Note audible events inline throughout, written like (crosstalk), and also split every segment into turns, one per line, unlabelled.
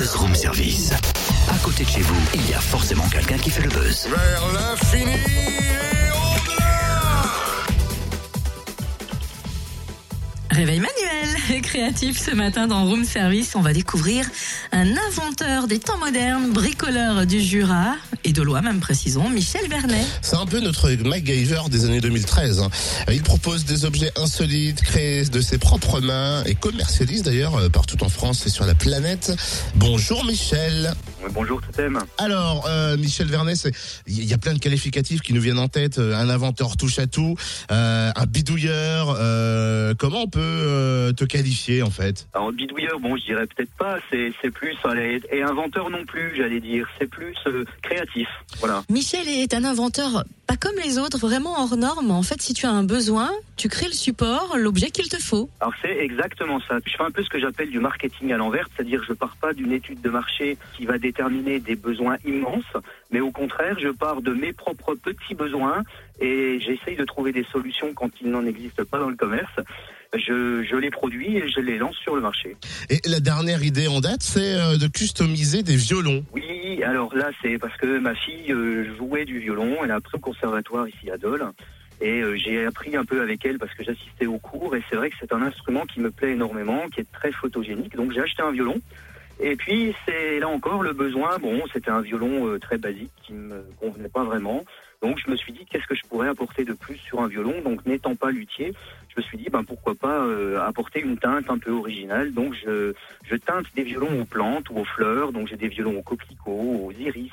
buzz room service. À côté de chez vous, il y a forcément quelqu'un qui fait le buzz.
Vers l'infini
créatif ce matin dans Room Service, on va découvrir un inventeur des temps modernes, bricoleur du Jura et de Loire même précisons, Michel Vernet.
C'est un peu notre MacGyver des années 2013. hein. Il propose des objets insolites, créés de ses propres mains et commercialise d'ailleurs euh, partout en France et sur la planète. Bonjour Michel.
Bonjour Totem.
Alors euh, Michel Vernet, il y a plein de qualificatifs qui nous viennent en tête. Euh, Un inventeur touche à tout, euh, un bidouilleur. euh, comment on peut euh, te qualifier en fait?
Alors bidouilleur, bon je dirais peut-être pas, c'est c'est plus, allez, et inventeur non plus j'allais dire, c'est plus euh, créatif, voilà.
Michel est un inventeur pas comme les autres, vraiment hors norme. En fait, si tu as un besoin, tu crées le support, l'objet qu'il te faut.
Alors c'est exactement ça. Je fais un peu ce que j'appelle du marketing à l'envers, c'est-à-dire je pars pas d'une étude de marché qui va déterminer des besoins immenses, mais au contraire je pars de mes propres petits besoins et j'essaye de trouver des solutions quand il n'en existe pas dans le commerce. Je, je les produis et je les lance sur le marché.
Et la dernière idée en date, c'est euh, de customiser des violons.
Oui, alors là, c'est parce que ma fille euh, jouait du violon. Elle a appris au conservatoire ici à Dole. Et euh, j'ai appris un peu avec elle parce que j'assistais aux cours. Et c'est vrai que c'est un instrument qui me plaît énormément, qui est très photogénique. Donc j'ai acheté un violon. Et puis c'est là encore le besoin. Bon, c'était un violon euh, très basique qui me convenait pas vraiment. Donc je me suis dit qu'est-ce que je pourrais apporter de plus sur un violon? Donc n'étant pas luthier, je me suis dit ben pourquoi pas euh, apporter une teinte un peu originale. Donc je, je teinte des violons aux plantes ou aux fleurs. Donc j'ai des violons aux coquelicots, aux iris,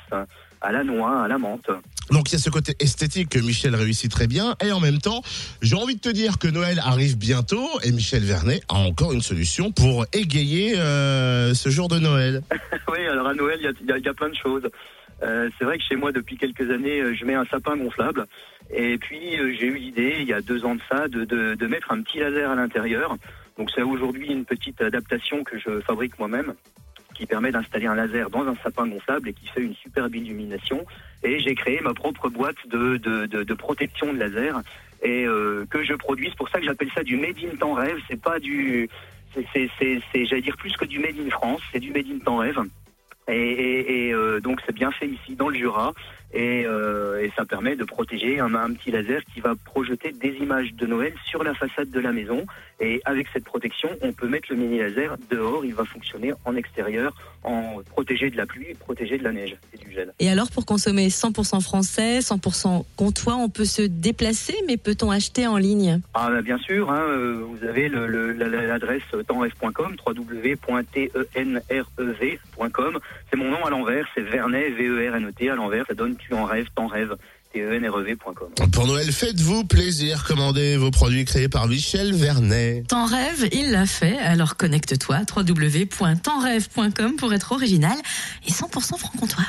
à la noix, à la menthe.
Donc il y a ce côté esthétique que Michel réussit très bien et en même temps, j'ai envie de te dire que Noël arrive bientôt et Michel Vernet a encore une solution pour égayer euh, ce jour de Noël. (laughs)
oui, alors à Noël, il y y a- il y a plein de choses. Euh, c'est vrai que chez moi, depuis quelques années, euh, je mets un sapin gonflable. Et puis, euh, j'ai eu l'idée, il y a deux ans de ça, de, de, de mettre un petit laser à l'intérieur. Donc, c'est aujourd'hui une petite adaptation que je fabrique moi-même qui permet d'installer un laser dans un sapin gonflable et qui fait une superbe illumination. Et j'ai créé ma propre boîte de, de, de, de protection de laser et euh, que je produis. C'est pour ça que j'appelle ça du made in temps rêve. C'est pas du, c'est, j'allais dire plus que du made in France. C'est du made in temps rêve. Et, et, et, euh, donc c'est bien fait ici dans le Jura. Et, euh, et ça permet de protéger un, un petit laser qui va projeter des images de Noël sur la façade de la maison. Et avec cette protection on peut mettre le mini laser dehors. Il va fonctionner en extérieur en protégé de la pluie protégé de la neige et du gel.
Et alors, pour consommer 100% français, 100% comtois, on peut se déplacer, mais peut-on acheter en ligne?
Ah bah, bien sûr hein, euh, vous avez l'adresse tentrêve.com www.tenrev.com c'est mon nom à l'envers c'est Vernet V-E-R-N-E-T à l'envers ça donne tu en rêves t'en rêves T-E-N-R-E-V.com
Pour Noël, faites-vous plaisir, commandez vos produits créés par Michel Vernet.
T'en rêves, il l'a fait, alors connecte-toi www.tenrêve.com pour être original et 100% franc-comtois.